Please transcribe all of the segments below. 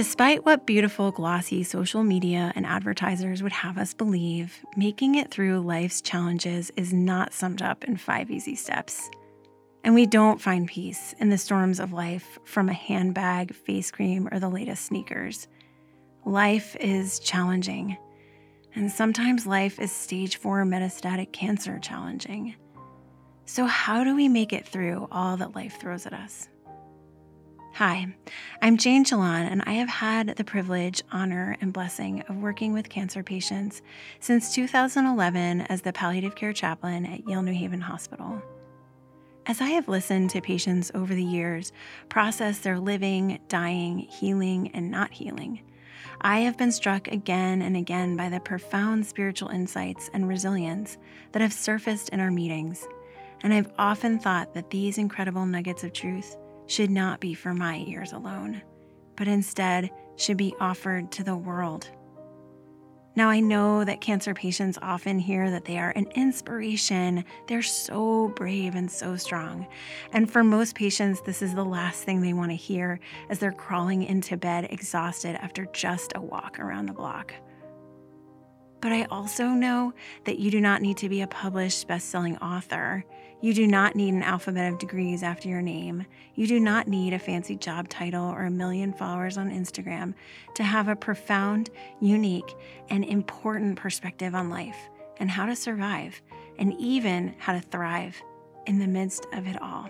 Despite what beautiful, glossy social media and advertisers would have us believe, making it through life's challenges is not summed up in five easy steps. And we don't find peace in the storms of life from a handbag, face cream, or the latest sneakers. Life is challenging, and sometimes life is stage four metastatic cancer challenging. So, how do we make it through all that life throws at us? Hi, I'm Jane Chalan, and I have had the privilege, honor, and blessing of working with cancer patients since 2011 as the palliative care chaplain at Yale New Haven Hospital. As I have listened to patients over the years process their living, dying, healing, and not healing, I have been struck again and again by the profound spiritual insights and resilience that have surfaced in our meetings. And I've often thought that these incredible nuggets of truth should not be for my ears alone, but instead should be offered to the world. Now, I know that cancer patients often hear that they are an inspiration. They're so brave and so strong. And for most patients, this is the last thing they want to hear as they're crawling into bed exhausted after just a walk around the block. But I also know that you do not need to be a published best selling author. You do not need an alphabet of degrees after your name. You do not need a fancy job title or a million followers on Instagram to have a profound, unique, and important perspective on life and how to survive, and even how to thrive in the midst of it all.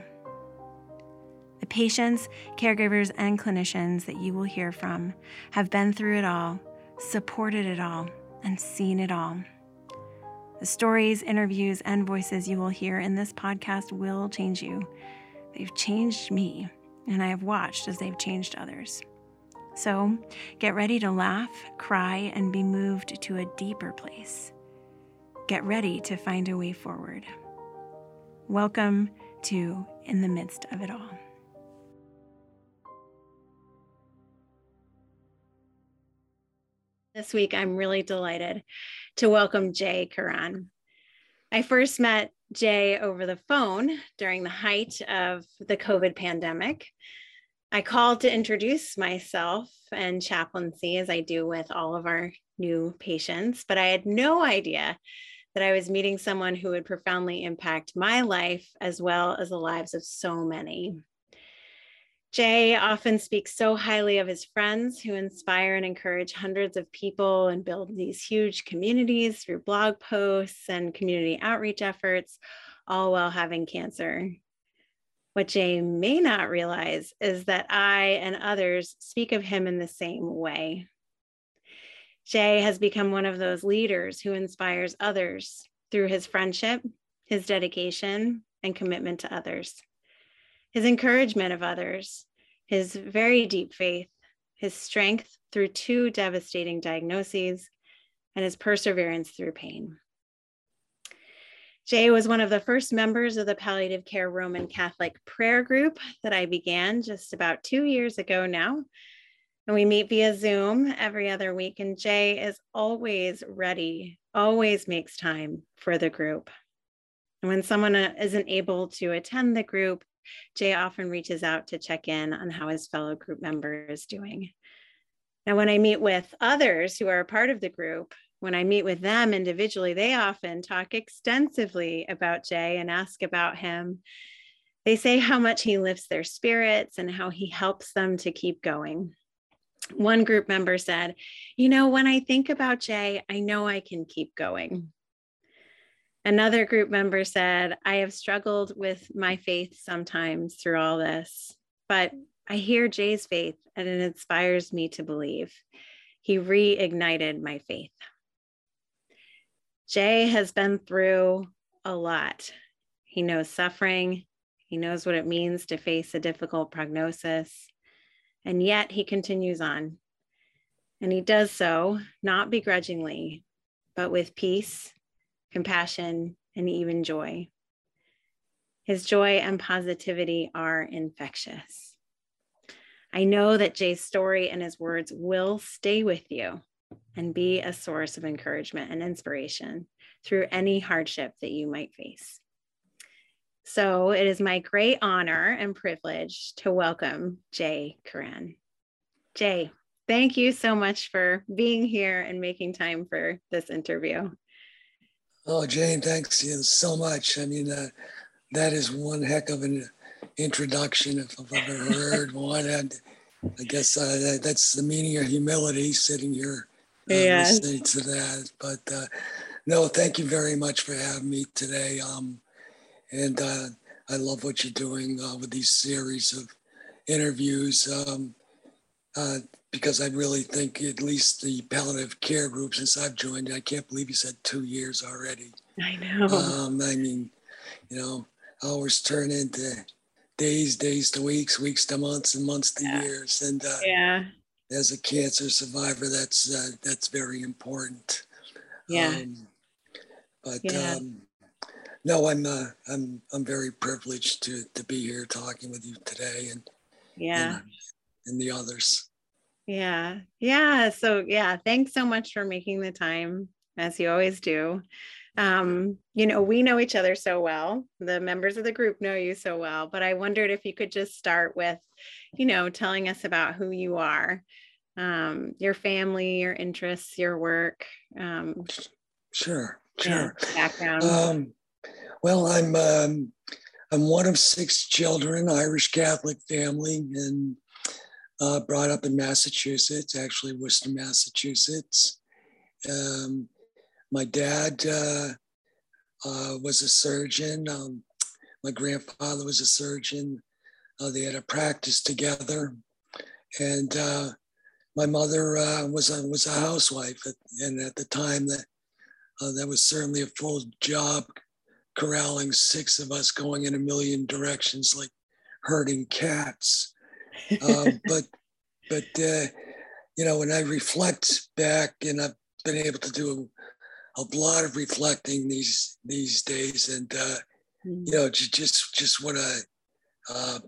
The patients, caregivers, and clinicians that you will hear from have been through it all, supported it all, and seen it all. The stories, interviews, and voices you will hear in this podcast will change you. They've changed me, and I have watched as they've changed others. So get ready to laugh, cry, and be moved to a deeper place. Get ready to find a way forward. Welcome to In the Midst of It All. This week, I'm really delighted to welcome Jay Curran. I first met Jay over the phone during the height of the COVID pandemic. I called to introduce myself and chaplaincy as I do with all of our new patients, but I had no idea that I was meeting someone who would profoundly impact my life as well as the lives of so many. Jay often speaks so highly of his friends who inspire and encourage hundreds of people and build these huge communities through blog posts and community outreach efforts, all while having cancer. What Jay may not realize is that I and others speak of him in the same way. Jay has become one of those leaders who inspires others through his friendship, his dedication, and commitment to others his encouragement of others, his very deep faith, his strength through two devastating diagnoses, and his perseverance through pain. Jay was one of the first members of the palliative care Roman Catholic prayer group that I began just about two years ago now. And we meet via Zoom every other week. And Jay is always ready, always makes time for the group. And when someone uh, isn't able to attend the group, Jay often reaches out to check in on how his fellow group member is doing. Now, when I meet with others who are a part of the group, when I meet with them individually, they often talk extensively about Jay and ask about him. They say how much he lifts their spirits and how he helps them to keep going. One group member said, You know, when I think about Jay, I know I can keep going. Another group member said, I have struggled with my faith sometimes through all this, but I hear Jay's faith and it inspires me to believe. He reignited my faith. Jay has been through a lot. He knows suffering, he knows what it means to face a difficult prognosis, and yet he continues on. And he does so not begrudgingly, but with peace compassion, and even joy. His joy and positivity are infectious. I know that Jay's story and his words will stay with you and be a source of encouragement and inspiration through any hardship that you might face. So it is my great honor and privilege to welcome Jay Curran. Jay, thank you so much for being here and making time for this interview. Oh, Jane, thanks you so much. I mean, uh, that is one heck of an introduction if I've ever heard one. And I guess uh, that's the meaning of humility, sitting here uh, yes. listening to that. But uh, no, thank you very much for having me today. Um, and uh, I love what you're doing uh, with these series of interviews. Um, uh, because I really think at least the palliative care group since I've joined, I can't believe you said two years already. I know. Um, I mean, you know, hours turn into days, days to weeks, weeks to months, and months to yeah. years. And uh, yeah, as a cancer survivor, that's uh, that's very important. Yeah. Um, but yeah. Um, no, I'm uh, I'm I'm very privileged to to be here talking with you today, and yeah, and, and the others. Yeah. Yeah. So, yeah, thanks so much for making the time, as you always do. Um, you know, we know each other so well. The members of the group know you so well, but I wondered if you could just start with, you know, telling us about who you are, um, your family, your interests, your work. Um, sure. Sure. Background. Um, well, I'm um, I'm one of six children, Irish Catholic family, and uh, brought up in Massachusetts, actually Worcester, Massachusetts. Um, my dad uh, uh, was a surgeon. Um, my grandfather was a surgeon. Uh, they had a practice together, and uh, my mother uh, was a was a housewife. And at the time, that that was certainly a full job, corralling six of us going in a million directions like herding cats. Um, but but uh, you know, when I reflect back, and I've been able to do a, lot of reflecting these these days, and uh, mm-hmm. you know, just just just what a uh,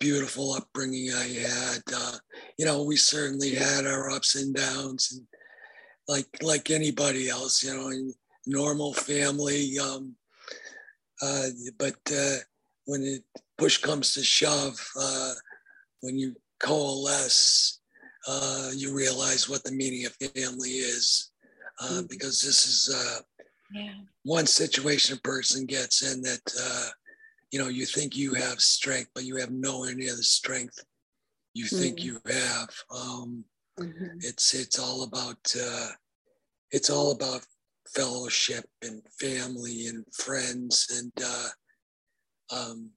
beautiful upbringing I had. Uh, you know, we certainly had our ups and downs, and like like anybody else, you know, in normal family. Um, uh, but uh, when it push comes to shove, uh, when you coalesce, uh, you realize what the meaning of family is. Uh, mm-hmm. Because this is uh, yeah. one situation a person gets in that, uh, you know, you think you have strength, but you have nowhere near the strength you mm-hmm. think you have. Um, mm-hmm. It's it's all about uh, it's all about fellowship and family and friends and uh, um,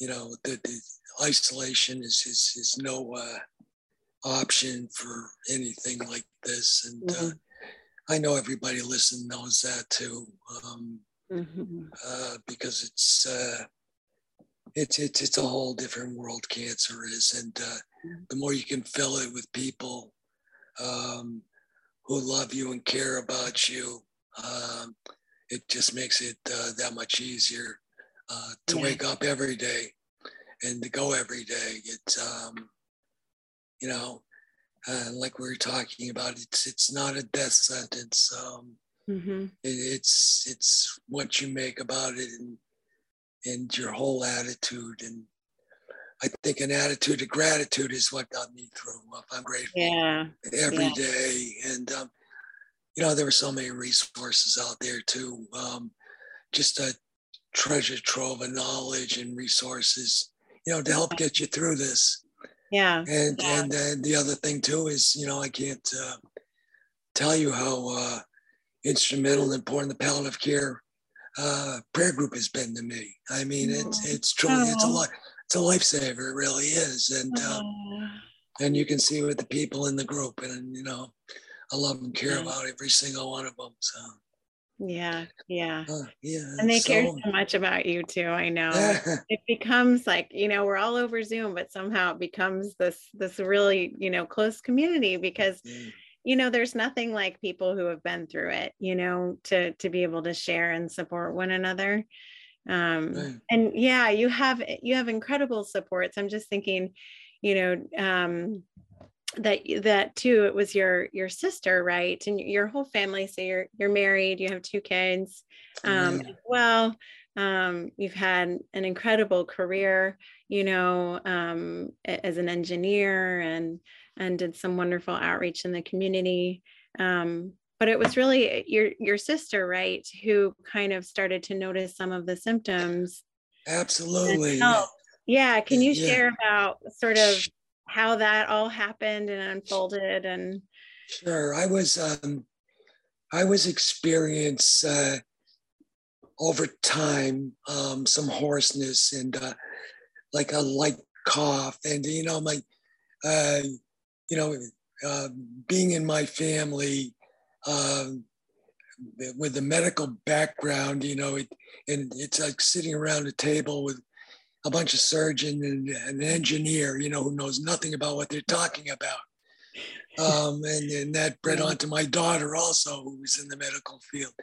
you know the, the isolation is is, is no uh, option for anything like this and uh, mm-hmm. uh, i know everybody listening knows that too um, mm-hmm. uh, because it's uh, it's it's it's a whole different world cancer is and uh, mm-hmm. the more you can fill it with people um, who love you and care about you um, it just makes it uh, that much easier to yeah. wake up every day and to go every day. It's um, you know, uh, like we were talking about, it's it's not a death sentence. Um, mm-hmm. it, it's it's what you make about it and and your whole attitude. And I think an attitude of gratitude is what got me through. I'm grateful yeah. every yeah. day. And um, you know, there were so many resources out there too. Um, just a treasure trove of knowledge and resources you know, to help get you through this. Yeah. And yeah. and and the other thing too is, you know, I can't uh, tell you how uh, instrumental and important the palliative care uh, prayer group has been to me. I mean, it's it's truly it's a lot it's a lifesaver. It really is, and uh, and you can see with the people in the group, and you know, I love and care yeah. about every single one of them. So. Yeah, yeah. Uh, yeah. And they so, care so much about you too. I know. it becomes like, you know, we're all over Zoom, but somehow it becomes this this really, you know, close community because yeah. you know, there's nothing like people who have been through it, you know, to to be able to share and support one another. Um right. and yeah, you have you have incredible supports. I'm just thinking, you know, um that that too it was your your sister right and your whole family so you're you're married you have two kids um well Um, you've had an incredible career, you know, um, as an engineer and and did some wonderful outreach in the community. Um, but it was really your your sister, right, who kind of started to notice some of the symptoms. Absolutely. Yeah. Can you yeah. share about sort of how that all happened and unfolded and Sure. I was um I was experience uh over time um some hoarseness and uh like a light cough and you know my uh you know uh, being in my family um with the medical background, you know, it, and it's like sitting around a table with a bunch of surgeon and an engineer, you know, who knows nothing about what they're talking about. Um, and, and that bred on to my daughter also, who was in the medical field.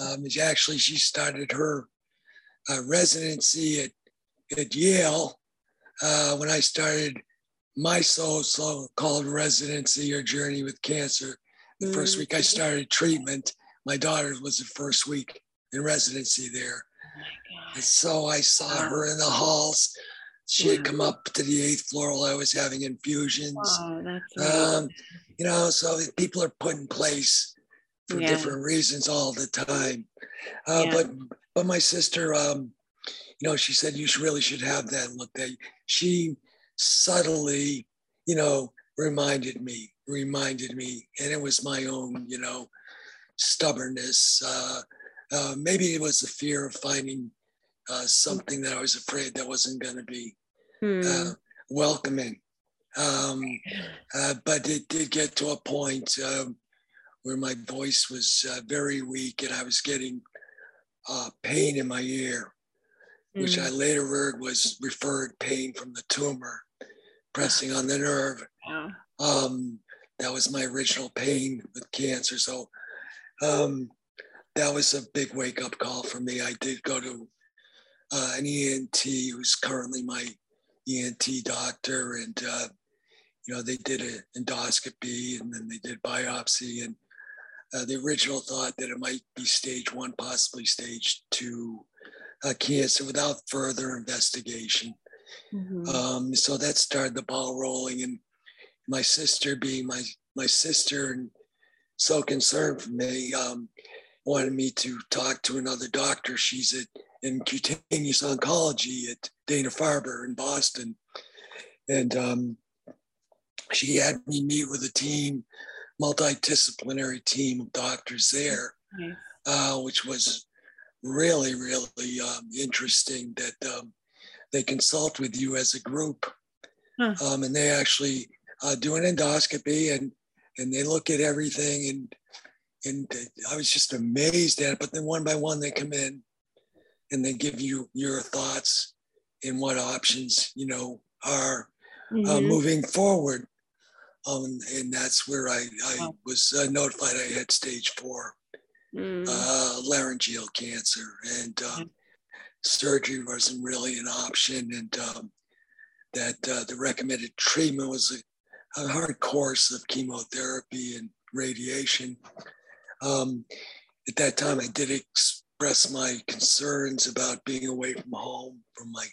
Um, she actually, she started her uh, residency at, at Yale uh, when I started my so-called residency or journey with cancer. The first week I started treatment, my daughter was the first week in residency there. And so I saw her in the halls. She had come up to the eighth floor while I was having infusions. Wow, um, you know, so people are put in place for yeah. different reasons all the time. Uh, yeah. But but my sister, um, you know, she said you should, really should have that looked at. She subtly, you know, reminded me, reminded me, and it was my own, you know, stubbornness. Uh, uh, maybe it was the fear of finding uh, something that I was afraid that wasn't going to be hmm. Uh, welcoming. Um, uh, but it did get to a point um, where my voice was uh, very weak and I was getting pain in my ear, which I hmm. later heard was referred pain from the tumor pressing on the nerve. Um, that was my original pain with cancer. So um, that was a big wake up call for me. I did go to uh, an ENT who's currently my ENT doctor, and uh, you know they did an endoscopy and then they did biopsy, and uh, the original thought that it might be stage one, possibly stage two uh, cancer without further investigation. Mm-hmm. Um, so that started the ball rolling, and my sister being my my sister and so concerned for me, um, wanted me to talk to another doctor. She's at, in cutaneous oncology at Dana Farber in Boston. And um, she had me meet with a team, multidisciplinary team of doctors there, uh, which was really, really um, interesting that um, they consult with you as a group. Huh. Um, and they actually uh, do an endoscopy and and they look at everything and and I was just amazed at it. But then one by one they come in and they give you your thoughts and what options you know are uh, mm-hmm. uh, moving forward. Um, and that's where I, I wow. was uh, notified I had stage four mm. uh, laryngeal cancer, and um, surgery wasn't really an option, and um, that uh, the recommended treatment was a hard course of chemotherapy and radiation. Um, at that time, I did express my concerns about being away from home, from my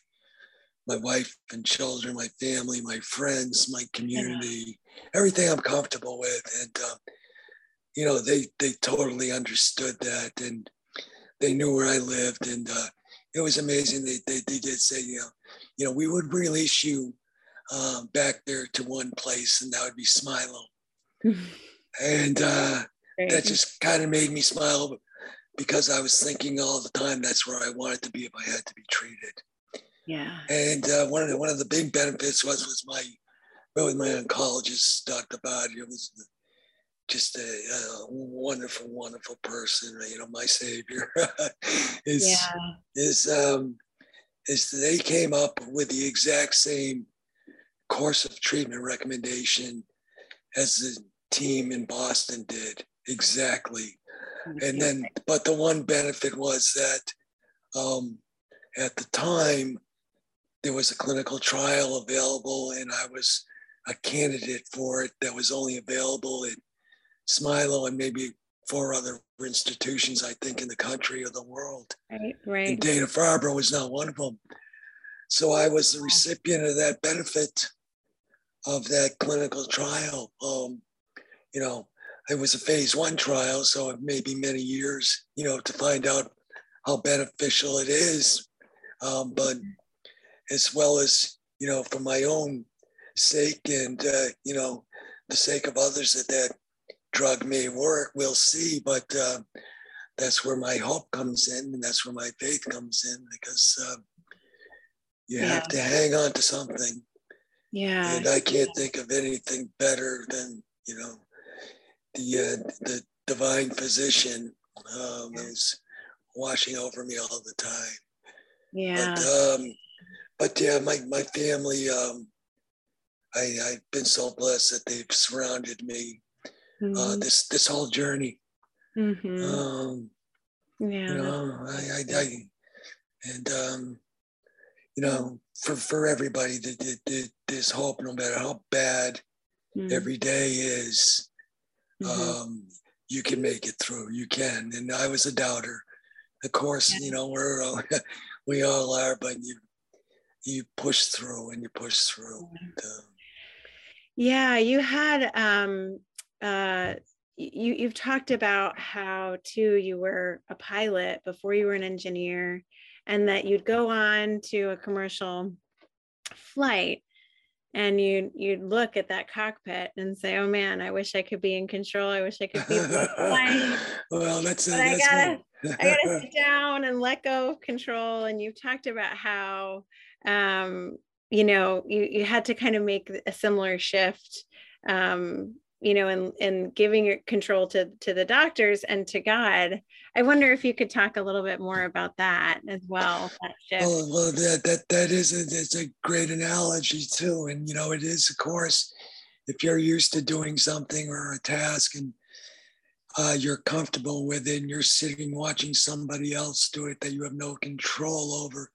my wife and children, my family, my friends, my community, everything I'm comfortable with, and uh, you know they they totally understood that, and they knew where I lived, and uh, it was amazing. They, they they did say, you know, you know, we would release you um, back there to one place, and that would be Smilow. and uh, that just kind of made me smile because I was thinking all the time that's where I wanted to be if I had to be treated. Yeah. And uh, one of the one of the big benefits was was my really my oncologist Dr. Badia was just a, a, wonderful, wonderful person. You know, my savior is yeah. is um, is they came up with the exact same course of treatment recommendation as the team in Boston did exactly. And then, but the one benefit was that um, at the time there was a clinical trial available, and I was a candidate for it that was only available at Smilow and maybe four other institutions, I think, in the country or the world. Right, right. And Dana Farber was not one of them. So I was the recipient of that benefit of that clinical trial. Um, you know, it was a phase one trial, so it may be many years, you know, to find out how beneficial it is. Um, but as well as, you know, for my own sake and, uh, you know, the sake of others that that drug may work, we'll see. But uh, that's where my hope comes in and that's where my faith comes in because uh, you yeah. have to hang on to something. Yeah. And I can't think of anything better than, you know, the uh, the divine physician um, is washing over me all the time. Yeah. But, um, but yeah, my, my family, um, I, I've been so blessed that they've surrounded me uh, mm-hmm. uh, this this whole journey. Mm-hmm. Um, yeah. You know, I, I, I and um, you know, for for everybody, that this hope, no matter how bad mm-hmm. every day is, mm-hmm. um, you can make it through. You can. And I was a doubter. Of course, you know, we're all, we all are, but you you push through and you push through. Yeah, and, uh, yeah you had um uh you you've talked about how too you were a pilot before you were an engineer and that you'd go on to a commercial flight and you you'd look at that cockpit and say, "Oh man, I wish I could be in control. I wish I could be flying." well, that's, but that's I gotta I gotta sit down and let go of control. And you've talked about how um, you know you you had to kind of make a similar shift um, you know, and and giving your control to to the doctors and to God. I wonder if you could talk a little bit more about that as well. That shift. Well, well, that that that is a, it's a great analogy too, and you know, it is of course, if you're used to doing something or a task and uh, you're comfortable with it, and you're sitting watching somebody else do it that you have no control over.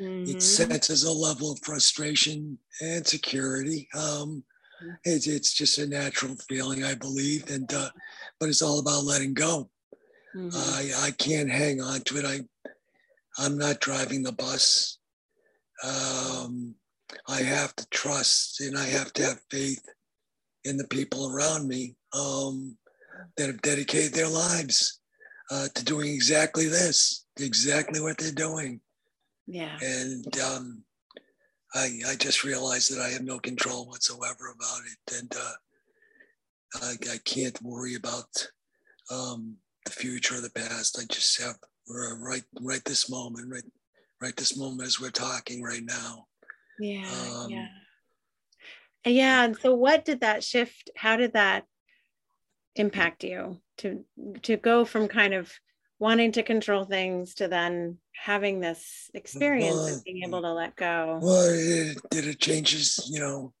Mm-hmm. It senses a level of frustration and security. Um, it's, it's just a natural feeling, I believe, and uh, but it's all about letting go. Mm-hmm. I I can't hang on to it. I I'm not driving the bus. Um, I have to trust and I have to have faith in the people around me um, that have dedicated their lives uh, to doing exactly this, exactly what they're doing. Yeah. And um, I, I just realized that I have no control whatsoever about it. And uh, I, I can't worry about um, the future or the past. I just have right, right this moment, right, right this moment as we're talking right now. Yeah. Um, yeah. Yeah. And so what did that shift, how did that impact you to, to go from kind of wanting to control things to then having this experience well, of being able to let go well it, it changes you know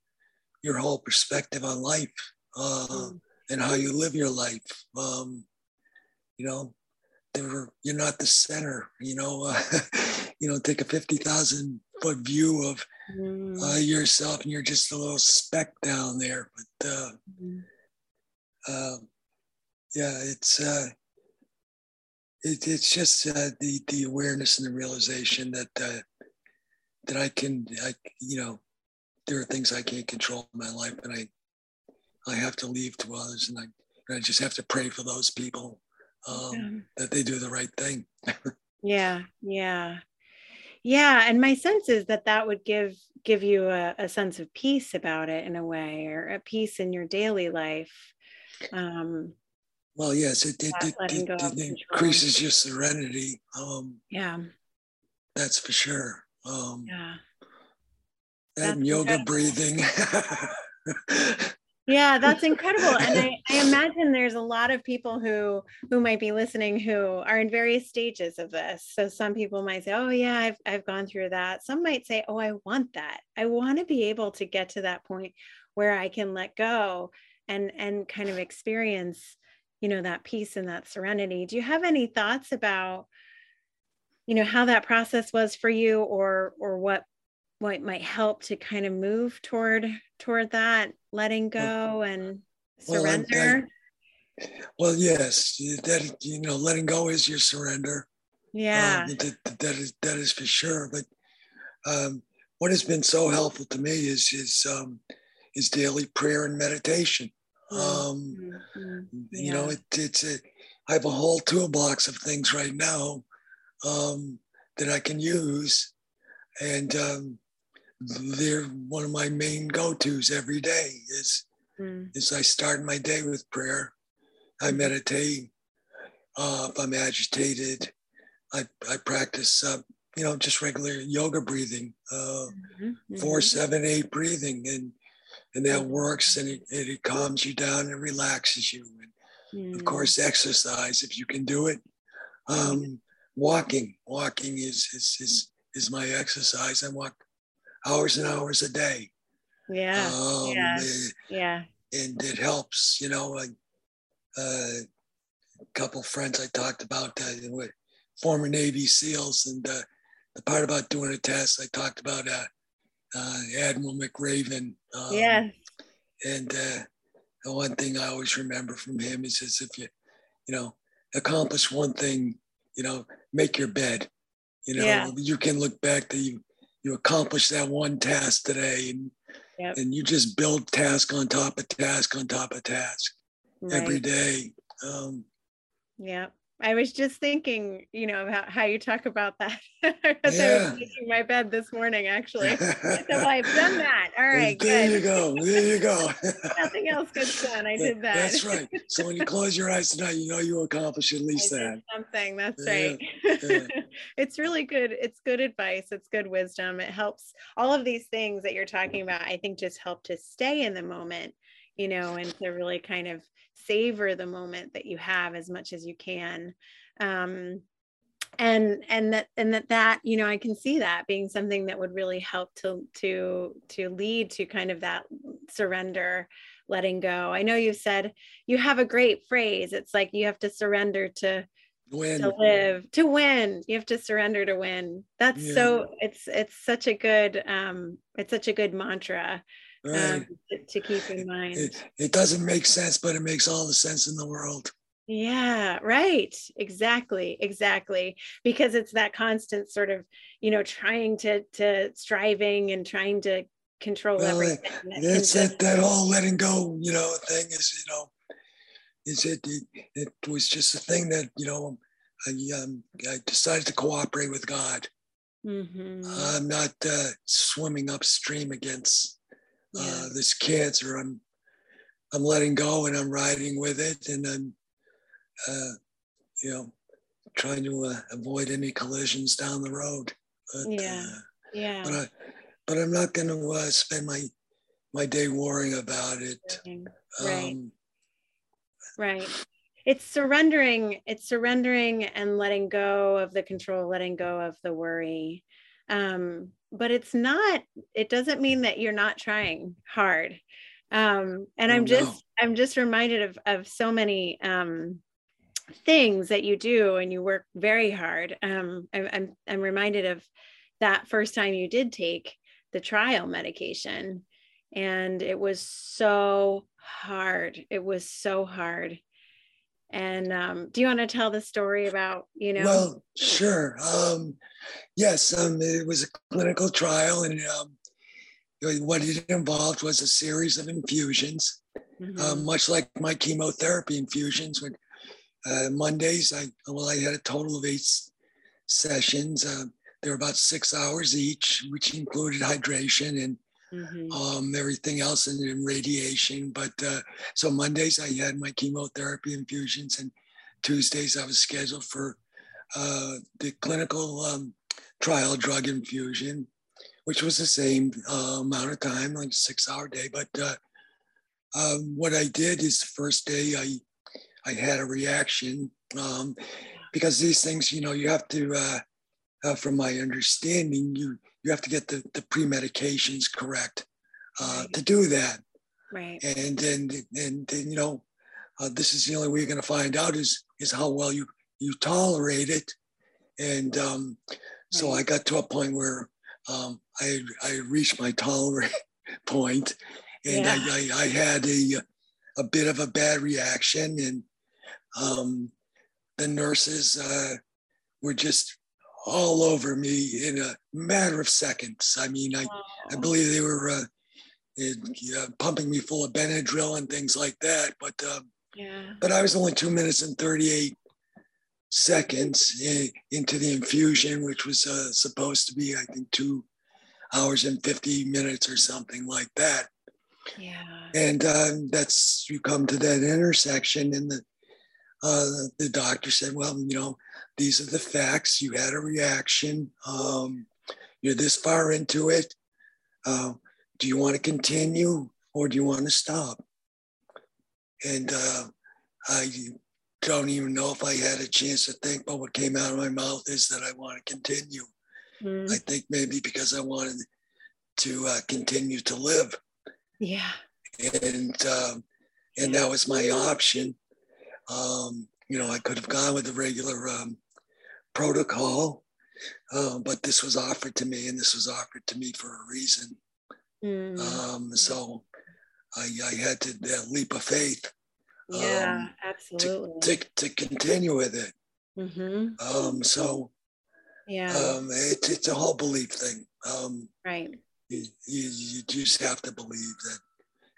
your whole perspective on life uh, mm. and how you live your life um, you know were, you're not the center you know uh, you know take a 50000 foot view of mm. uh, yourself and you're just a little speck down there but mm. yeah it's uh, it, it's just uh, the the awareness and the realization that uh, that I can, I you know, there are things I can't control in my life, and I I have to leave to others, and I and I just have to pray for those people um, yeah. that they do the right thing. yeah, yeah, yeah. And my sense is that that would give give you a, a sense of peace about it in a way, or a peace in your daily life. Um, well, yes, it, it, it, it, it increases your serenity. Um, yeah. That's for sure. Um, yeah. And yoga incredible. breathing. yeah, that's incredible. And I, I imagine there's a lot of people who who might be listening who are in various stages of this. So some people might say, Oh yeah, I've I've gone through that. Some might say, Oh, I want that. I want to be able to get to that point where I can let go and and kind of experience you know that peace and that serenity do you have any thoughts about you know how that process was for you or or what what might help to kind of move toward toward that letting go and surrender well, well, yes, that you know, letting go is your surrender. Yeah, um, that, that is that is for sure. But um, what has been so helpful to me is is um, is daily prayer and meditation. Mm-hmm. Um, mm-hmm. yeah. You know, it, it's a, I have a whole toolbox of things right now um, that I can use, and um, they're one of my main go-tos every day. Is mm. is I start my day with prayer. I mm-hmm. meditate. Uh, if I'm agitated, I, I practice, uh, you know, just regular yoga breathing, uh, mm-hmm. four, mm-hmm. seven, breathing, and and that works, and it, it, calms you down and relaxes you. And of course, exercise if you can do it. Um, walking, walking is is is is my exercise. I walk hours and hours a day. Yeah, um, yeah, yeah. And it helps, you know. Like, uh, a couple friends I talked about uh, with former Navy SEALs, and uh, the part about doing a test, I talked about uh, uh, Admiral McRaven. Um, yeah. And uh, the one thing I always remember from him is, is if you, you know, accomplish one thing, you know, make your bed. You know, yeah. you can look back that you you accomplished that one task today, and yep. and you just build task on top of task on top of task right. every day. Um, yeah. I was just thinking, you know, about how you talk about that as yeah. I was making my bed this morning, actually. so I've done that. All right. There good. you go. There you go. Nothing else gets done. I did that. That's right. So when you close your eyes tonight, you know you accomplished at least I that. Something. That's yeah. right. Yeah. it's really good. It's good advice. It's good wisdom. It helps. All of these things that you're talking about, I think, just help to stay in the moment, you know, and to really kind of savor the moment that you have as much as you can. Um, and and that and that that you know i can see that being something that would really help to to to lead to kind of that surrender letting go. I know you said you have a great phrase. It's like you have to surrender to win. to live to win. You have to surrender to win. That's yeah. so it's it's such a good um it's such a good mantra right. um, to, keep in mind. It, it doesn't make sense, but it makes all the sense in the world. Yeah, right. Exactly. Exactly. Because it's that constant sort of, you know, trying to to striving and trying to control well, everything. It's that, that whole letting go, you know, thing is, you know, is it, it, it was just a thing that, you know, I, um, I decided to cooperate with God. Mm-hmm. I'm not uh, swimming upstream against. Uh, this cancer. I'm I'm letting go and I'm riding with it, and I'm uh, you know trying to uh, avoid any collisions down the road. But, yeah, uh, yeah. But I but I'm not going to uh, spend my my day worrying about it. Right. Um, right. It's surrendering. It's surrendering and letting go of the control, letting go of the worry. Um, but it's not it doesn't mean that you're not trying hard. Um, and i'm oh, just no. i'm just reminded of of so many um, things that you do and you work very hard. Um, I, I'm, I'm reminded of that first time you did take the trial medication and it was so hard. It was so hard and um, do you want to tell the story about, you know? Well, sure. Um, yes, um, it was a clinical trial, and um, what it involved was a series of infusions, mm-hmm. uh, much like my chemotherapy infusions. When uh, Mondays, I well, I had a total of eight sessions. Uh, they were about six hours each, which included hydration and mm-hmm. um, everything else and, and radiation. But uh, so Mondays I had my chemotherapy infusions, and Tuesdays I was scheduled for uh, the clinical um, trial drug infusion, which was the same uh, amount of time, like six hour day. But uh, um, what I did is the first day I I had a reaction um, because these things, you know, you have to. Uh, uh, from my understanding, you you have to get the, the pre-medications correct uh, right. to do that. Right. And then and, and, you know, uh, this is the only way you're going to find out is is how well you you tolerate it. And um, right. so I got to a point where um, I I reached my tolerance point, and yeah. I, I, I had a a bit of a bad reaction, and um, the nurses uh, were just all over me in a matter of seconds. I mean, I, I believe they were uh, it, uh, pumping me full of Benadryl and things like that. But um, yeah. but I was only two minutes and 38 seconds in, into the infusion, which was uh, supposed to be, I think, two hours and 50 minutes or something like that. Yeah. And um, that's, you come to that intersection, and the, uh, the doctor said, Well, you know, these are the facts. You had a reaction. Um, you're this far into it. Uh, do you want to continue or do you want to stop? And uh, I don't even know if I had a chance to think, but what came out of my mouth is that I want to continue. Mm. I think maybe because I wanted to uh, continue to live. Yeah. And um, and that was my option. Um, you know, I could have gone with the regular um, protocol, uh, but this was offered to me, and this was offered to me for a reason. Mm. Um, so I, I, had to that leap of faith. Yeah, um, absolutely. To, to, to, continue with it. Mm-hmm. Um, so yeah, um, it, it's a whole belief thing. Um, right. You, you, you just have to believe that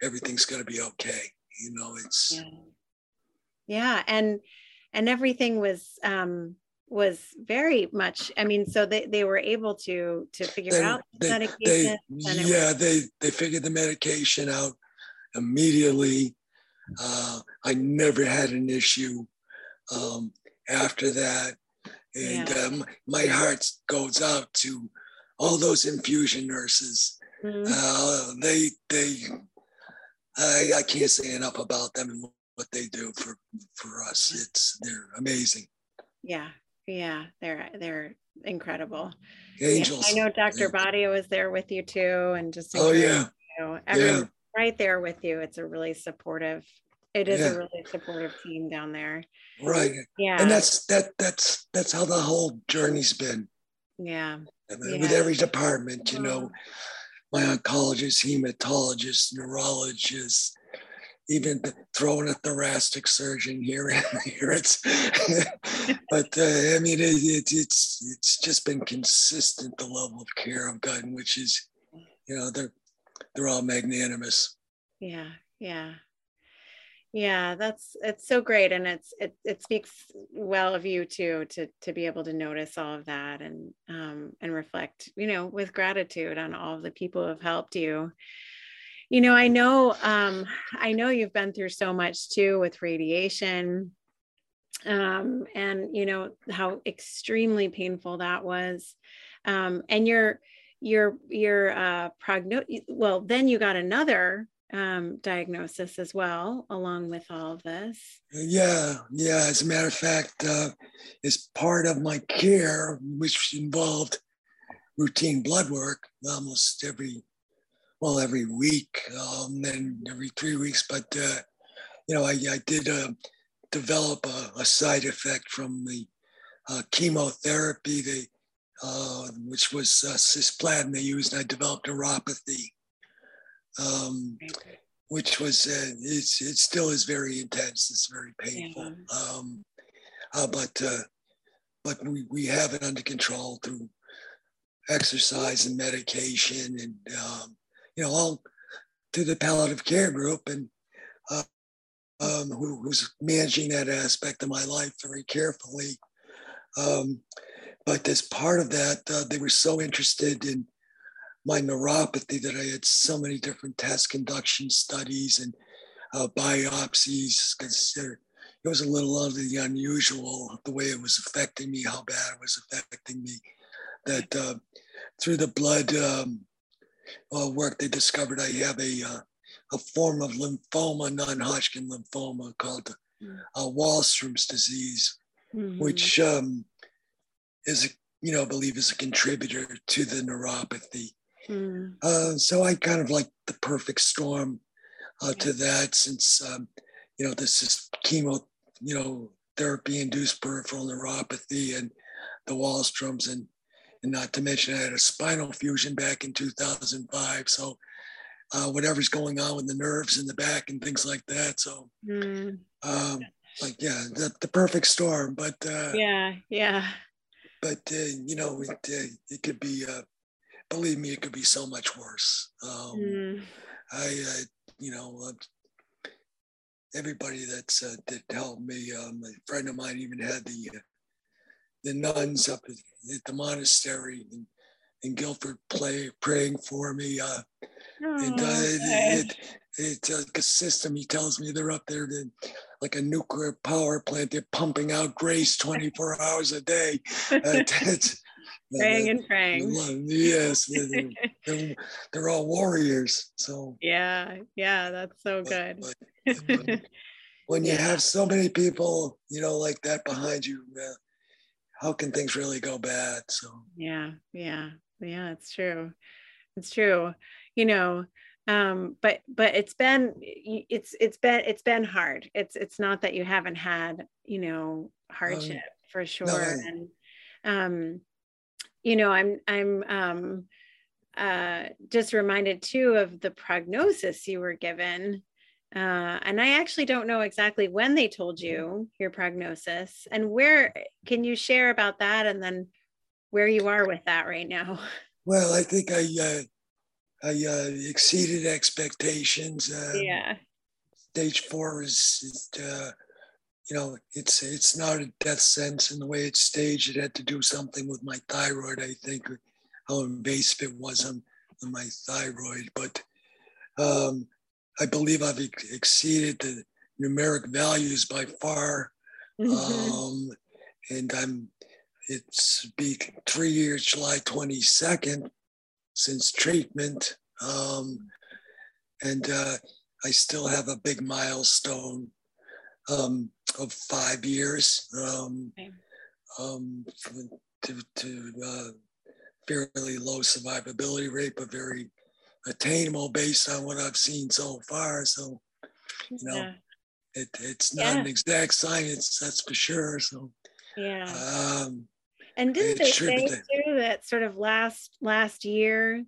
everything's going to be okay. You know, it's yeah. Yeah, and and everything was um was very much i mean so they, they were able to to figure they, out they, medication they, yeah was, they they figured the medication out immediately uh, i never had an issue um, after that and yeah. um, my heart goes out to all those infusion nurses mm-hmm. uh, they they I, I can't say enough about them and what they do for for us it's they're amazing yeah yeah, they're they're incredible. Angels. Yeah, I know Dr. Yeah. Badia was there with you too, and just oh yeah, you know, yeah. right there with you. It's a really supportive. It is yeah. a really supportive team down there. Right. Yeah. And that's that that's that's how the whole journey's been. Yeah. With every department, you know, my oncologist, hematologist, neurologist, even throwing a thoracic surgeon here and here. It's, but uh, I mean, it, it, it's it's just been consistent the level of care I've gotten, which is, you know, they're they're all magnanimous. Yeah, yeah, yeah. That's it's so great, and it's it it speaks well of you too to to be able to notice all of that and um and reflect, you know, with gratitude on all the people who have helped you you know i know um, i know you've been through so much too with radiation um, and you know how extremely painful that was. Um, and your your your uh, well then you got another um, diagnosis as well along with all of this. Yeah yeah. As a matter of fact uh, as part of my care which involved routine blood work almost every well every week, um, then every three weeks. But uh, you know, I, I did uh, develop a, a, side effect from the uh, chemotherapy, they, uh, which was uh, cisplatin they used. And I developed neuropathy, um, which was uh, it's it still is very intense. It's very painful. Yeah. Um, uh, but but we, we have it under control through exercise and medication and um, you know, all to the palliative care group and uh, um, who, who's managing that aspect of my life very carefully. Um, but as part of that, uh, they were so interested in my neuropathy that I had so many different test conduction studies and uh, biopsies because it was a little of the unusual the way it was affecting me, how bad it was affecting me. That uh, through the blood um, uh, work, they discovered I have a, uh, a form of lymphoma, non Hodgkin lymphoma called uh, Waldenstrom's disease, mm-hmm. which um, is, a, you know, I believe is a contributor to the neuropathy. Mm. Uh, so I kind of like the perfect storm uh, to that since, um, you know, this is chemo, you know, therapy induced peripheral neuropathy and the Waldenstroms and and not to mention I had a spinal fusion back in 2005. So uh, whatever's going on with the nerves in the back and things like that. So, mm. um, like, yeah, the, the perfect storm. But uh, yeah, yeah. But uh, you know, it uh, it could be. Uh, believe me, it could be so much worse. Um, mm. I, you know, everybody that's uh, that helped me. Um, a friend of mine even had the uh, the nuns up at, at the monastery in, in Guilford play praying for me. Uh, oh, and uh, it, it's like a system. He tells me they're up there to, like a nuclear power plant. They're pumping out grace 24 hours a day. Uh, praying and praying. Yes, they're, they're, they're, all warriors. So yeah, yeah, that's so good. But, but, when you have so many people, you know, like that behind you, uh, how can things really go bad? So yeah, yeah, yeah, it's true. It's true. You know, um, but but it's been it's it's been it's been hard. It's it's not that you haven't had you know hardship um, for sure, no, and um, you know, I'm I'm um, uh, just reminded too of the prognosis you were given. Uh, and I actually don't know exactly when they told you your prognosis and where can you share about that and then where you are with that right now? Well, I think I uh, I uh, exceeded expectations. Uh, yeah. Stage four is, is uh, you know, it's it's not a death sentence in the way it's staged. It had to do something with my thyroid, I think, how invasive it was on, on my thyroid. But um, I believe I've exceeded the numeric values by far. Mm-hmm. Um, and I'm, it's be three years, July 22nd, since treatment. Um, and uh, I still have a big milestone um, of five years um, okay. um, to, to uh, fairly low survivability rate, but very attainable based on what I've seen so far. So, you know, yeah. it, it's not yeah. an exact science, that's for sure. So, yeah. Um, and didn't they say too that sort of last last year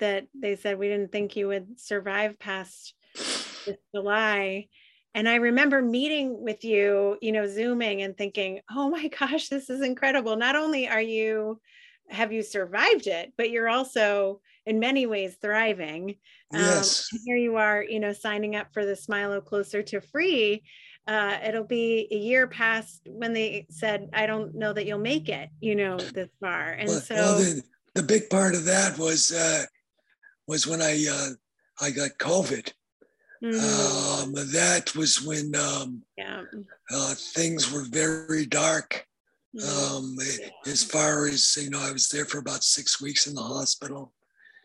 that they said we didn't think you would survive past this July? and i remember meeting with you you know zooming and thinking oh my gosh this is incredible not only are you have you survived it but you're also in many ways thriving um, yes. Here you are you know signing up for the Smilow closer to free uh, it'll be a year past when they said i don't know that you'll make it you know this far and well, so well, the, the, big part of that was uh, was when i uh, i got covid Mm-hmm. Um, that was when um, yeah. uh, things were very dark. Mm-hmm. Um, as far as you know, I was there for about six weeks in the hospital.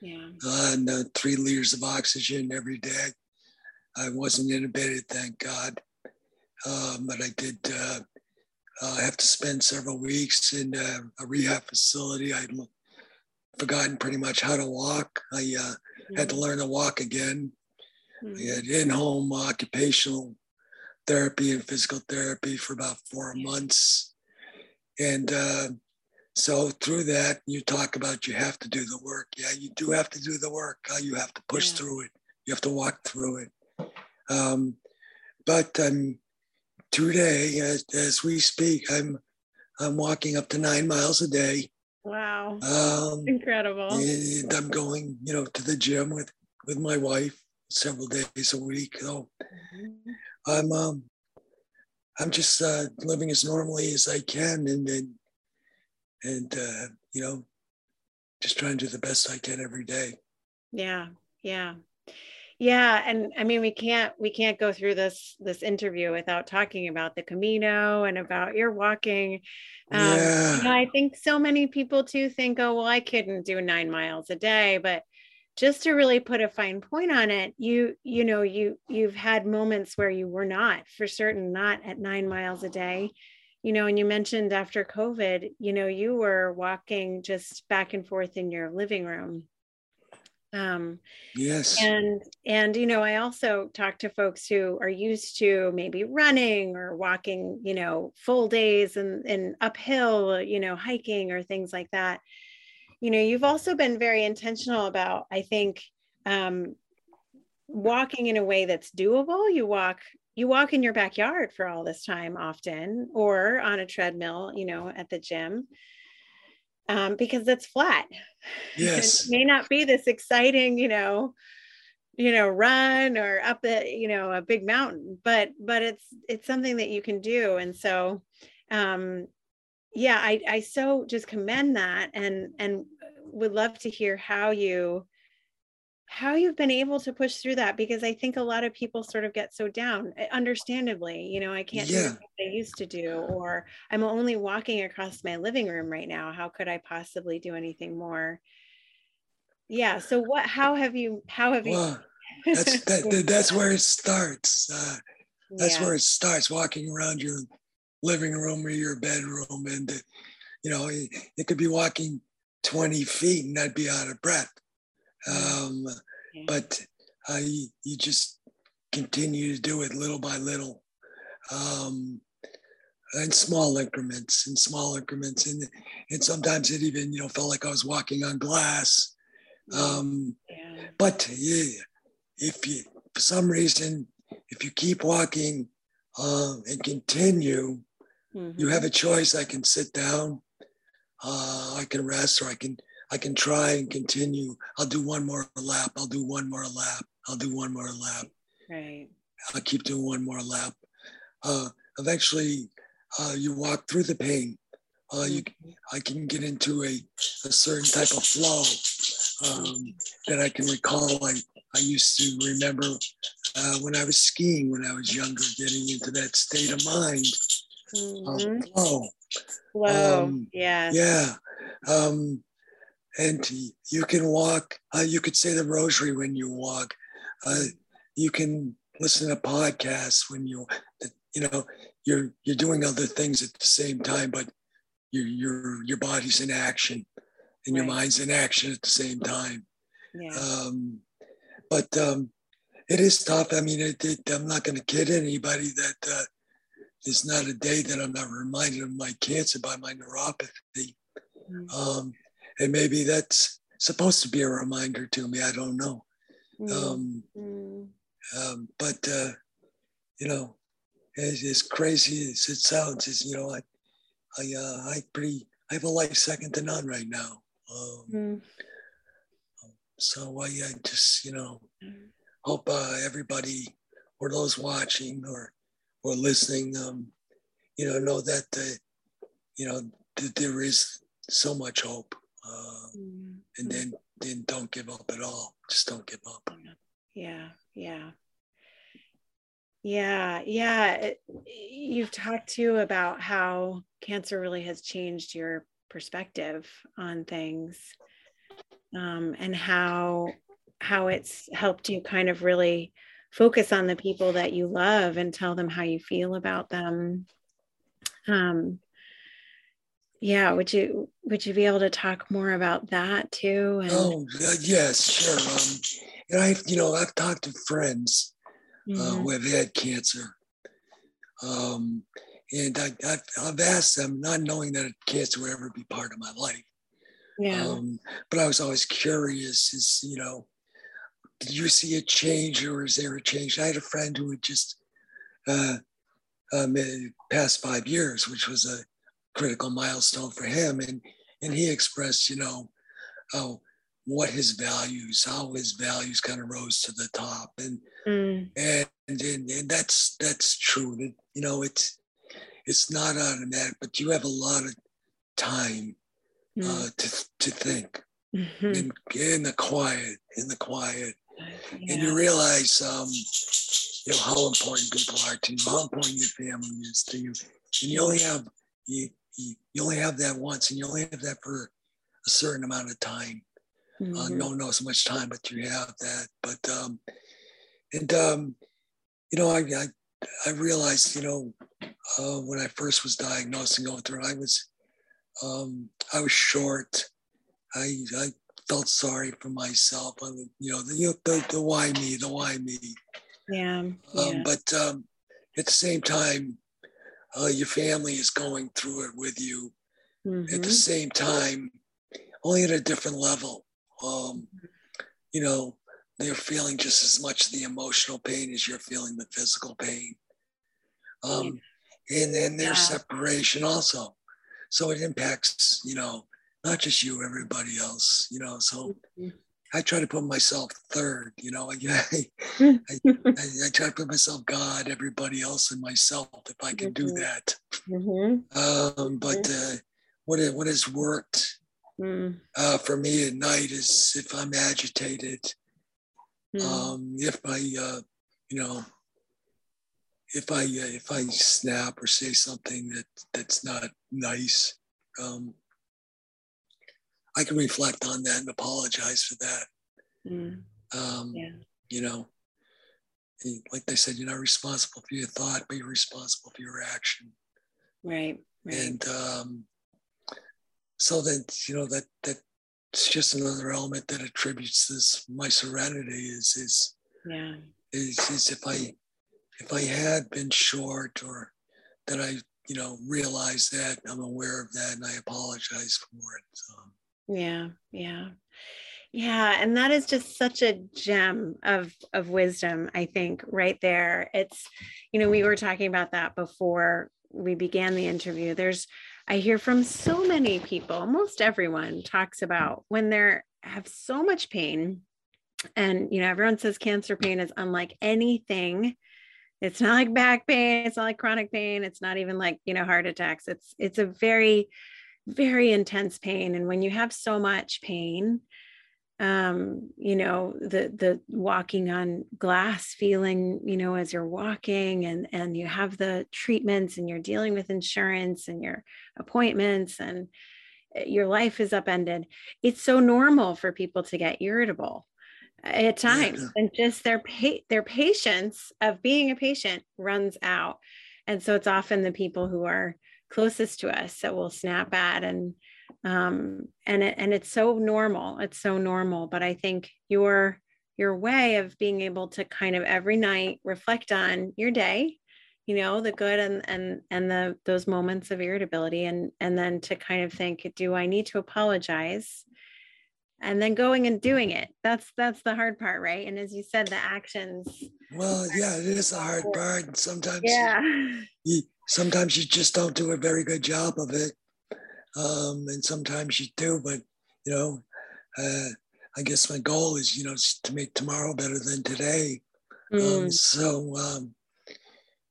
Yeah. And uh, three liters of oxygen every day. I wasn't intubated, thank God. Um, but I did uh, uh, have to spend several weeks in uh, a rehab facility. I'd forgotten pretty much how to walk. I uh, had to learn to walk again. Mm-hmm. I had in-home occupational therapy and physical therapy for about four months. And uh, so through that, you talk about you have to do the work. Yeah, you do have to do the work. Uh, you have to push yeah. through it. You have to walk through it. Um, but um, today, as, as, we speak, I'm I'm walking up to nine miles a day. Wow, um, incredible! And I'm going, you know, to the gym with with my wife, several days a week. So mm-hmm. I'm um, I'm just uh, living as normally as I can, and and, and uh, you know, just trying to do the best I can every day. Yeah, yeah, yeah. And I mean, we can't we can't go through this this interview without talking about the Camino and about your walking. Um, yeah. You know, I think so many people too think, oh, well, I couldn't do nine miles a day, but just to really put a fine point on it you you know you you've had moments where you were not for certain not at nine miles a day you know and you mentioned after covid you know you were walking just back and forth in your living room. Um yes. and and you know i also talk to folks who are used to maybe running or walking you know full days and and uphill you know hiking or things like that. You know you've also been very intentional about i think um, walking in a way that's doable. You walk you walk in your backyard for all this time often or on a treadmill you know at the gym um, because it's flat. Yes it may not be this exciting you know you know run or up a you know a big mountain but but it's it's something that you can do. And so um yeah i i so just commend that and and would love to hear how you how you've been able to push through that because I think a lot of people sort of get so down, eh, understandably. You know, I can't yeah. do what I used to do, or I'm only walking across my living room right now. How could I possibly do anything more? Yeah. So what? How have you? How have well, you? that's that, that's where it starts. Uh, that's yeah. where it starts. Walking around your living room or your bedroom, and uh, you know, it, it could be walking 20 feet and I'd be out of breath um, okay. But uh, you, you, just continue to do it little by little, um, in small increments, in small increments, and and sometimes it even you know felt like I was walking on glass. Um, yeah. But yeah, if you for some reason if you keep walking uh, and continue, mm-hmm. you have a choice. I can sit down, uh, I can rest, or I can I can try and continue. I'll do one more lap. I'll do one more lap. I'll do one more lap. Right. I'll keep doing one more lap. Uh, eventually, uh, you walk through the pain. Uh, you, mm-hmm. I can get into a, a certain type of flow um, that I can recall. I, I used to remember uh, when I was skiing when I was younger, getting into that state of mind. Mm-hmm. flow. Flow. Um, yeah. Yeah. Um, and you can walk. Uh, you could say the rosary when you walk. Uh, you can listen to podcasts when you, you know, you're you're doing other things at the same time, but your your your body's in action, and your mind's in action at the same time. Yeah. Um, but um, it is tough. I mean, it, it, I'm not going to kid anybody that uh, there's not a day that I'm not reminded of my cancer by my neuropathy. Mm-hmm. Um, and maybe that's supposed to be a reminder to me. I don't know. Um, mm. Um, but uh, you know, as, as, crazy as it sounds, is you know, I, I, uh, I pretty, I have a life second to none right now. Um, mm. So I, I, just, you know, hope uh, everybody or those watching or or listening, um, you know, know that uh, you know that there is so much hope mm-hmm. and then then don't give up at all. Just don't give up. Yeah yeah. Yeah yeah. You've talked too about how cancer really has changed your perspective on things um, and how how it's helped you kind of really focus on the people that you love and tell them how you feel about them. Um, yeah would you would you be able to talk more about that too and... oh yes sure um and i you know i've talked to friends uh, mm-hmm. uh, who have had cancer um and I, I've, I've asked them not knowing that cancer would ever be part of my life yeah um, but i was always curious is you know did you see a change or is there a change i had a friend who had just uh, um, past five years which was a critical milestone for him. And and he expressed, you know, oh, what his values, how his values kind of rose to the top. And mm. and, and and that's that's true. That you know, it's it's not automatic, but you have a lot of time mm. uh, to to think mm-hmm. in, in the quiet, in the quiet. Yeah. And you realize um, you know how important people are to you, how important your family is to you. And you only have you you, you only have that once and you only have that for a certain amount of time. Uh, mm-hmm. Uh, no one knows how much time, but you have that. But um, and um, you know, I, I I realized, you know, uh, when I first was diagnosed and going through, I was um, I was short. I I felt sorry for myself. I you know, the, you know, the the why me, the why me. Yeah. Um, yeah. But um, at the same time, uh, your family is going through it with you mm-hmm. at the mm-hmm. same time, only at a different level. Um, you know, they're feeling just as much the emotional pain as you're feeling the physical pain. Um, and then their yeah. separation also. So it impacts, you know, not just you, everybody else, you know. So mm-hmm. I try to put myself third, you know. I, I, I, I, try to put myself, God, everybody else, and myself if I can mm-hmm. do that. Mm-hmm. Um, but uh, what it, what has worked mm. uh, for me at night is if I'm agitated, mm. um, if I, uh, you know, if I uh, if I snap or say something that that's not nice, um, I can reflect on that and apologize for that. Mm. Um, yeah. You know, like they said, you're not responsible for your thought, but you're responsible for your action. Right. right. And um, so that you know that that it's just another element that attributes this my serenity is is yeah is, is if I if I had been short or that I you know realize that I'm aware of that and I apologize for it. So. Yeah, yeah. Yeah, and that is just such a gem of of wisdom, I think, right there. It's, you know, we were talking about that before we began the interview. There's I hear from so many people, almost everyone talks about when they're have so much pain. And you know, everyone says cancer pain is unlike anything. It's not like back pain, it's not like chronic pain, it's not even like, you know, heart attacks. It's it's a very very intense pain and when you have so much pain um you know the the walking on glass feeling you know as you're walking and and you have the treatments and you're dealing with insurance and your appointments and eh, your life is upended it's so normal for people to get irritable at times and just their pa- their patience of being a patient runs out and so it's often the people who are closest to us that we'll snap at and um and it and it's so normal it's so normal but i think your your way of being able to kind of every night reflect on your day you know the good and and and the those moments of irritability and and then to kind of think do i need to apologize? And then going and doing it. That's that's the hard part right? And as you said the actions well yeah it is a hard part sometimes yeah. you, sometimes you just don't do a very good job of it um, and sometimes you do but you know uh, i guess my goal is you know to make tomorrow better than today um, mm. um, so um,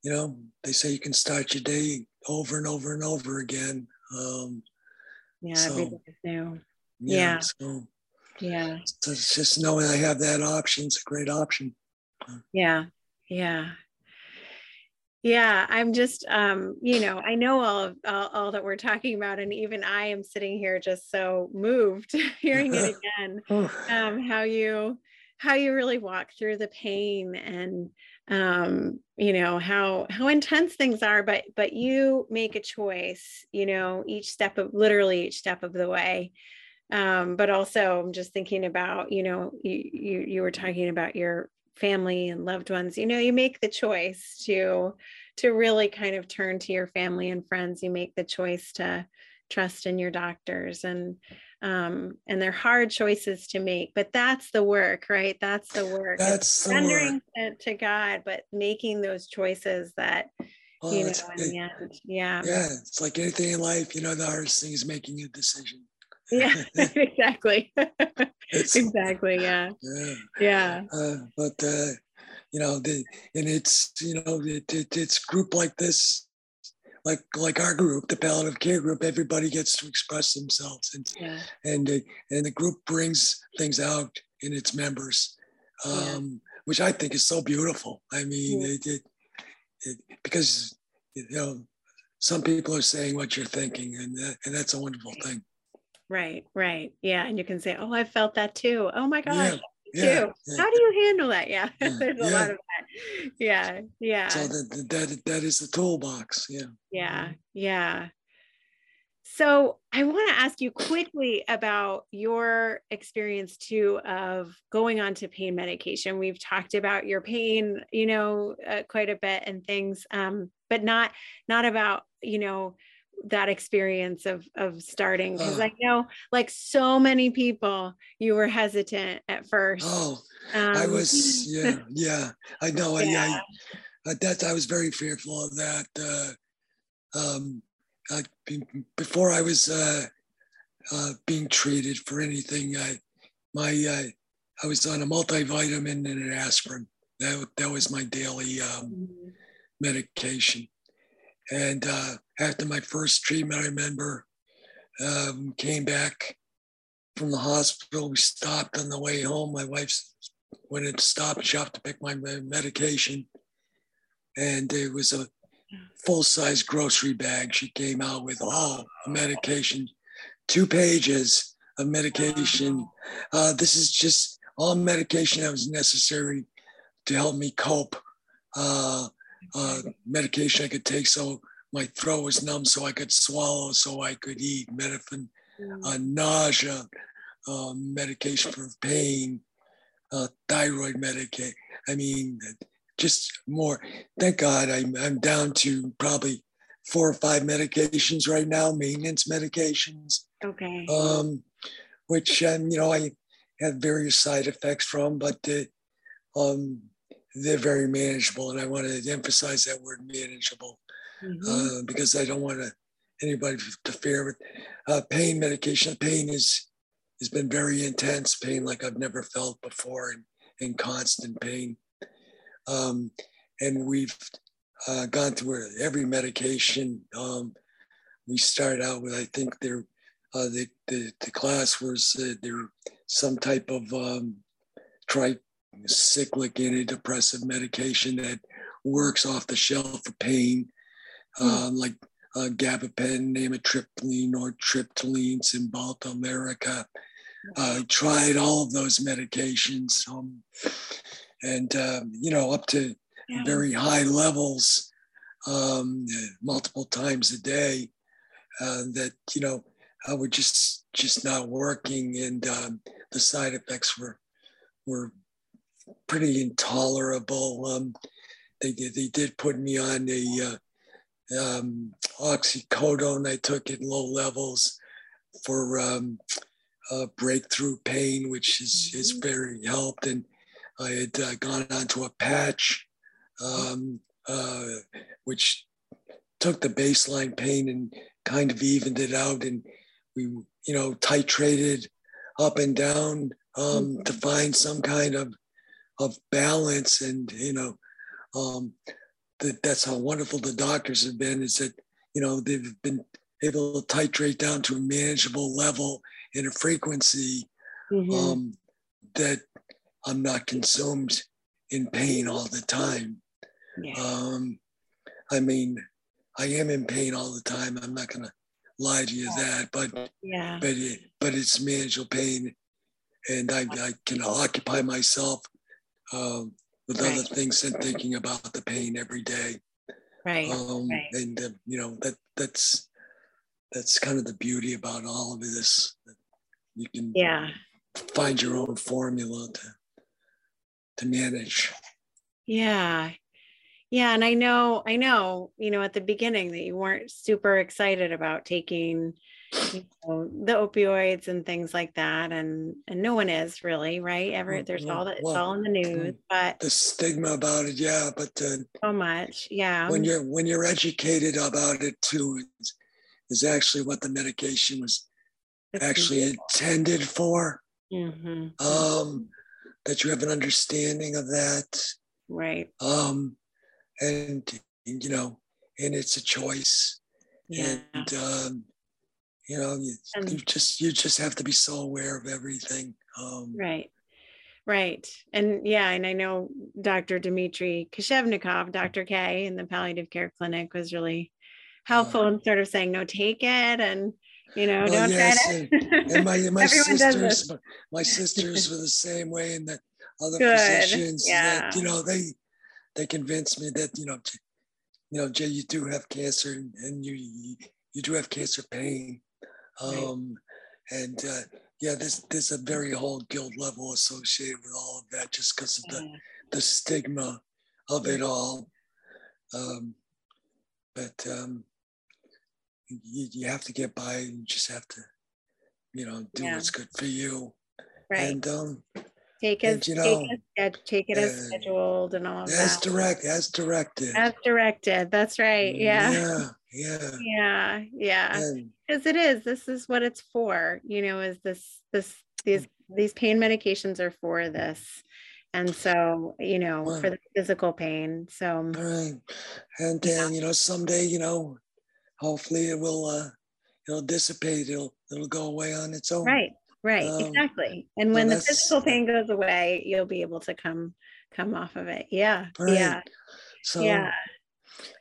you know they say you can start your day over and over and over again um, yeah so, is new yeah, yeah. So, yeah. So it's just knowing I have that option is a great option. Yeah. Yeah. Yeah, I'm just, um, you know, I know all of all, all, that we're talking about, and even I am sitting here just so moved hearing it again. um, how you, how you really walk through the pain, and um, you know how how intense things are, but but you make a choice, you know, each step of literally each step of the way um, but also i'm just thinking about you know you, you you were talking about your family and loved ones you know you make the choice to to really kind of turn to your family and friends. You make the choice to trust in your doctors and um and they're hard choices to make but that's the work right? That's the work. That's surrendering to, to, god but making those choices that well, you know in the end. Yeah. Yeah it's like anything in life you know the hardest thing is making a decision yeah exactly. Exactly yeah. Yeah, yeah. Uh, but uh, you know the and it's you know it, it, it's group like this like like our group the palliative care group everybody gets to express themselves and yeah. and uh, and the group brings things out in its members um, yeah. which i think is so beautiful. I mean it, it, it, because you know some people are saying what you're thinking and that, and that's a wonderful thing Right, right. Yeah. And you can say, oh, I felt that too. Oh my gosh. Yeah, too. Yeah, How do you handle that? Yeah. There's a lot of that. Yeah. Yeah. So that, that, that is the toolbox. Yeah. Yeah. Yeah. So I want to ask you quickly about your experience too of going on to pain medication. We've talked about your pain, you know, uh, quite a bit and things, um, but not not about you know that experience of of starting because Uh. I know like so many people you were hesitant at first. Oh, I Um, was, yeah, yeah. I know. I, Yeah. I, I, that I was very fearful of that. Uh, um, I, before I was uh, uh, being treated for anything, I, my, uh, I was on a multivitamin and an aspirin. That, that was my daily um, Mhm. medication. And uh, after my first treatment, I remember um, came back from the hospital. We stopped on the way home. My wife went into Stop Shop to pick my medication, and it was a full-size grocery bag. She came out with all medication, two pages of medication. Uh, this is just all medication that was necessary to help me cope. Uh, uh, medication I could take so my throat was numb, so I could swallow, so I could eat. Metafin, uh, nausea, um, medication for pain, uh, thyroid medication. I mean, just more. Thank God I'm, I'm down to probably four or five medications right now, maintenance medications, Okay. um, which, um, you know, I have various side effects from, but uh, um, they're very manageable. And I want to emphasize that word manageable Mhm. uh, because I don't want to anybody to fear with uh, pain medication. Pain is has been very intense pain like I've never felt before, and, and constant pain. Um, and we've uh, gone through every medication. Um, we started out with I think there uh, the, the the class was uh, there some type of um, tricyclic antidepressive medication that works off the shelf for pain um, like uh, gabapentin, amitriptyline, nortriptyline, Cymbalta, Lyrica. Uh, I tried all of those medications, um, and um, you know, up to Yeah. very high levels, um, uh, multiple times a day. Uh, that you know, I were just just not working, and um, the side effects were were pretty intolerable. Um, they did they did put me on a uh, um, oxycodone I took in low levels for um, uh, breakthrough pain, which is, is very helped. And I had uh, gone onto a patch, um, uh, which took the baseline pain and kind of evened it out. And we, you know, titrated up and down um, to find some kind of of balance. And you know, um, that that's how wonderful the doctors have been is that you know they've been able to titrate down to a manageable level and a frequency Mhm. um, that I'm not consumed in pain all the time. yeah. Um, I mean, I am in pain all the time. I'm not gonna lie to you that, but yeah. but it, but it's manageable pain, and I, I can occupy myself um, with other things than thinking about the pain every day. Right. Um, right. And uh, you know that that's that's kind of the beauty about all of this. You can Yeah. find your own formula to to manage. Yeah. Yeah. And I know, I know, you know, at the beginning that you weren't super excited about taking you know, the opioids and things like that. And and no one is really, right? Ever there's well, all that it's well, all in the news, but The stigma about it, yeah, but uh, so much. Yeah. when you're when you're educated about it too, is, is actually what the medication was It's actually intended for. Mhm. Um, that you have an understanding of that. right. Um, and you know, and it's a choice. Yeah. And um, you know, you, And- you just you just have to be so aware of everything. Um, Right. Right. And yeah, and I know Dr. Dmitry Kashevnikov, Dr. K in the palliative care clinic was really helpful in sort of saying, no, take it and you know, Well, don't yes, try to and my my sisters, this. my sisters were the same way, and that other Good, physicians that you know they they convinced me that you know you know Jay, you do have cancer, and, and you you do have cancer pain. Um, and uh, yeah, there's there's a very whole guilt level associated with all of that, just because of the the stigma of it all. Um, but um, you, you have to get by. And you just have to, you know, do Yeah. what's good for you. Right. And um, take and, as, you take, know, as, take it as uh, scheduled and all as that. direct, as directed. As directed. That's right. Yeah. Yeah. Yeah. Yeah. Yeah. And Because it is. This is what it's for. You know, is this this these these pain medications are for this. And so, you know, for the physical pain. So right. And Yeah. then, you know, someday, you know, hopefully it will uh it'll dissipate. It'll it'll go away on its own. right, right, Um, exactly. And when the physical pain goes away, you'll be able to come come off of it. Yeah. Right. Yeah. So Yeah.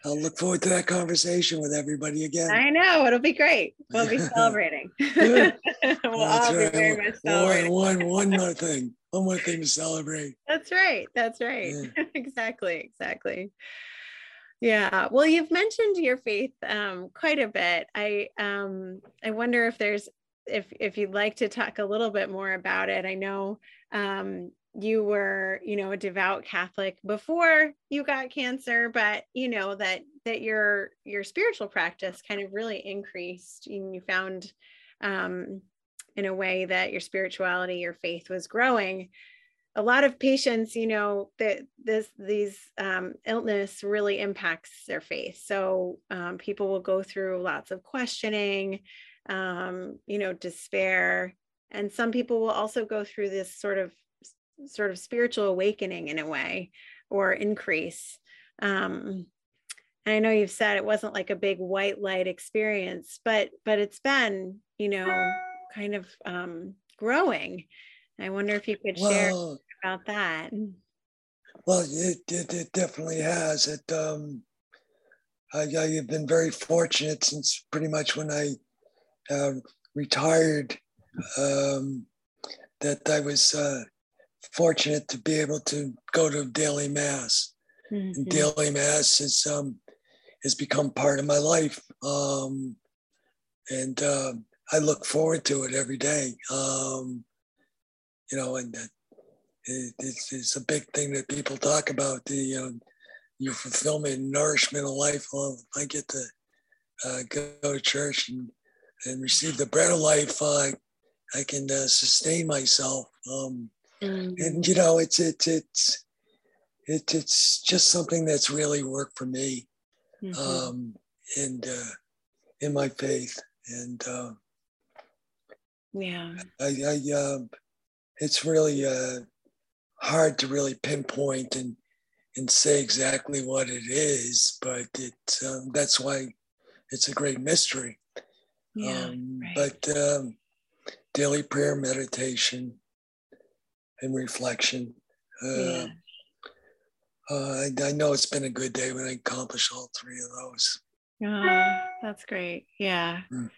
I'll look forward to that conversation with everybody again. I know it'll be great. We'll be celebrating. We'll That's all be right. very One- much celebrating. One, one, one more thing. One more thing to celebrate. That's right. That's right. exactly. Exactly. Yeah. Well, you've mentioned your faith um, quite a bit. I um, I wonder if there's if if you'd like to talk a little bit more about it. I know um, you were you know a devout Catholic before you got cancer, but you know that that your your spiritual practice kind of really increased and you found um, in a way that your spirituality, your faith was growing. A lot of patients you know that this these um, illness really impacts their faith. So um, people will go through lots of questioning um, you know despair. And some people will also go through this sort of sort of spiritual awakening in a way or increase um, and i know you've said it wasn't like a big white light experience but but it's been you know kind of um, growing I wonder if you could share Well, about that. well, it, it, it definitely has. It um, I, I've been very fortunate since pretty much when I uh, retired. Um, that I was uh, fortunate to be able to go to daily mass. And Mhm. daily mass has um, has become part of my life, um, and um I look forward to it every day. Um, you know, and that it, it's, it's a big thing that people talk about the um, your fulfillment and nourishment of life. Well, I get to uh, go to church and, and receive the bread of life, uh, I can uh, sustain myself. Um, Mhm. and you know, it's it's it's it, it's just something that's really worked for me Mhm. um, and uh, in my faith. And uh, yeah. I, I um, it's really uh, hard to really pinpoint and and say exactly what it is, but it um, that's why it's a great mystery. Yeah. um, right. But um, daily prayer, meditation, and reflection. Uh, yeah. uh, I, I know it's been a good day when I accomplish all three of those. Oh, that's great. Yeah. Mm.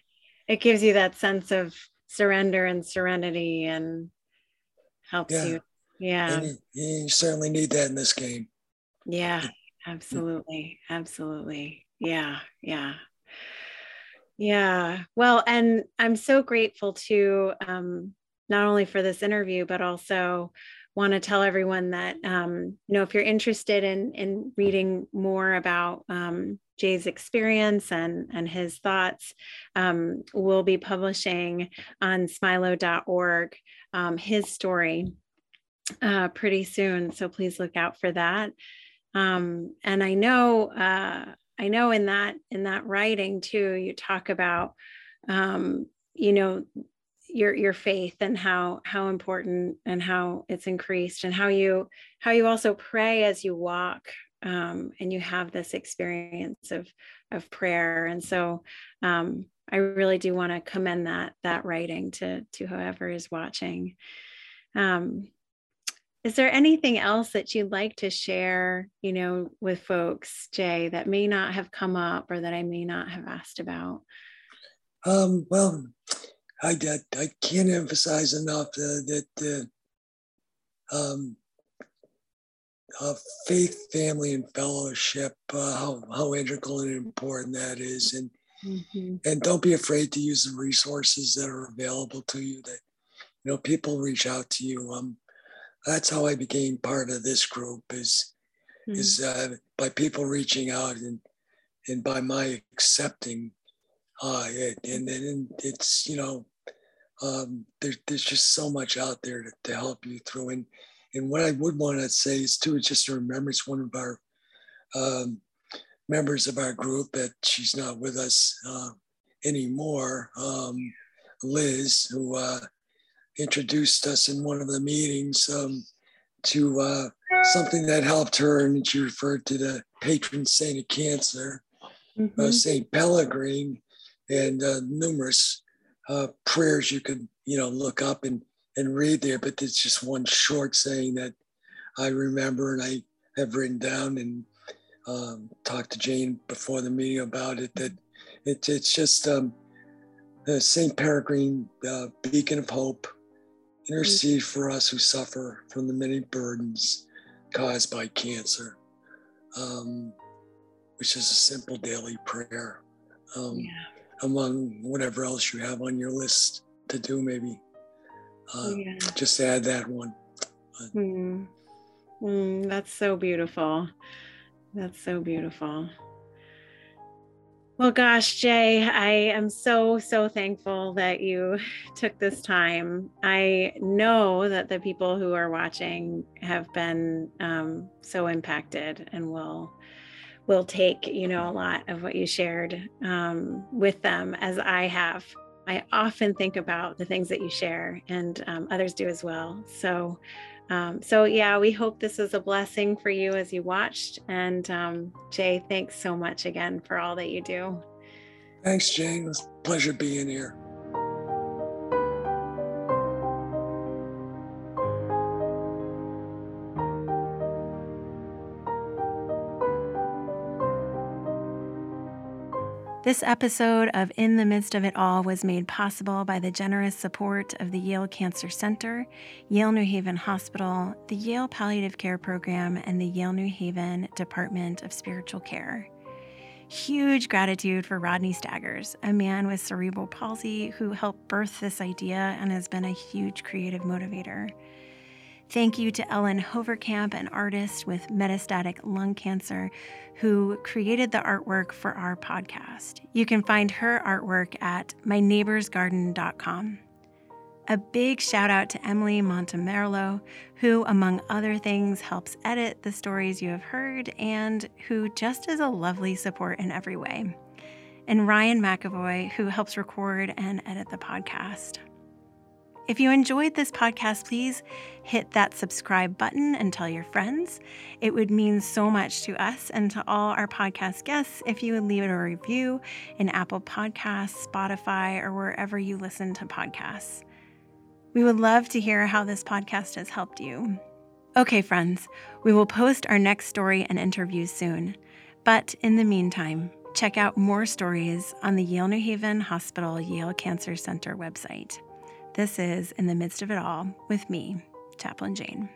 It gives you that sense of surrender and serenity and helps Yeah. you. Yeah. And you, you certainly need that in this game. Yeah, absolutely. Absolutely. Yeah. Yeah. Yeah. Well, and I'm so grateful to um, not only for this interview, but also want to tell everyone that um, you know if you're interested in in reading more about um, Jay's experience and and his thoughts, um, we'll be publishing on Smilow.org um, his story uh, pretty soon. So please look out for that. Um, and I know uh, I know in that in that writing too, you talk about um, you know your your faith and how how important and how it's increased and how you how you also pray as you walk um, and you have this experience of of prayer and so um, I really do want to commend that that writing to to whoever is watching. Um, is there anything else that you'd like to share, you know, with folks, Jay, that may not have come up or that I may not have asked about? Um, well, I, I, I can't emphasize enough uh, that uh, um, uh, faith, family, and fellowship, uh, how, how integral and important that is. And, Mhm. and don't be afraid to use the resources that are available to you that, you know, people reach out to you. Um, that's how I became part of this group is, is uh, by people reaching out and, and by my accepting Uh, it, and then it's, you know, um, there, there's just so much out there to, to help you through. And, and what I would want to say is too, is just to remember it's one of our um, members of our group that she's not with us uh, anymore, um, Liz, who uh, introduced us in one of the meetings um, to uh, something that helped her, and she referred to the patron saint of cancer, uh, mm-hmm. Saint Peregrine, and uh, numerous uh, prayers you can you know look up and and read there. But there's just one short saying that I remember and I have written down and um, talked to Jane before the meeting about it. That it, it's just um, Saint Peregrine, uh, beacon of hope, intercede mm-hmm. for us who suffer from the many burdens caused by cancer, um, which is a simple daily prayer. Um, yeah. Among whatever else you have on your list to do, maybe uh, yeah. just add that one. Mm. Mm, that's so beautiful. That's so beautiful. Well, gosh, Jay, I am so, so thankful that you took this time. I know that the people who are watching have been um, so impacted and will will take you know a lot of what you shared um, with them as i have i often think about the things that you share and um, others do as well so um, so, yeah, we hope this was a blessing for you as you watched. And um, Jay, thanks so much again for all that you do. Thanks, Jane. It was a pleasure being here. This episode of In the Midst of It All was made possible by the generous support of the Yale Cancer Center, Yale New Haven Hospital, the Yale Palliative Care Program, and the Yale New Haven Department of Spiritual Care. Huge gratitude for Rodney Staggers, a man with cerebral palsy who helped birth this idea and has been a huge creative motivator. Thank you to Ellen Hoverkamp, an artist with metastatic lung cancer, who created the artwork for our podcast. You can find her artwork at myneighborsgarden.com. A big shout out to Emily Montemerlo, who, among other things, helps edit the stories you have heard and who just is a lovely support in every way. And Ryan McAvoy, who helps record and edit the podcast. If you enjoyed this podcast, please hit that subscribe button and tell your friends. It would mean so much to us and to all our podcast guests if you would leave it a review in Apple Podcasts, Spotify, or wherever you listen to podcasts. We would love to hear how this podcast has helped you. Okay, friends, we will post our next story and interview soon. But in the meantime, check out more stories on the Yale New Haven Hospital Yale Cancer Center website. This is In the Midst of It All with me, Chaplain Jane.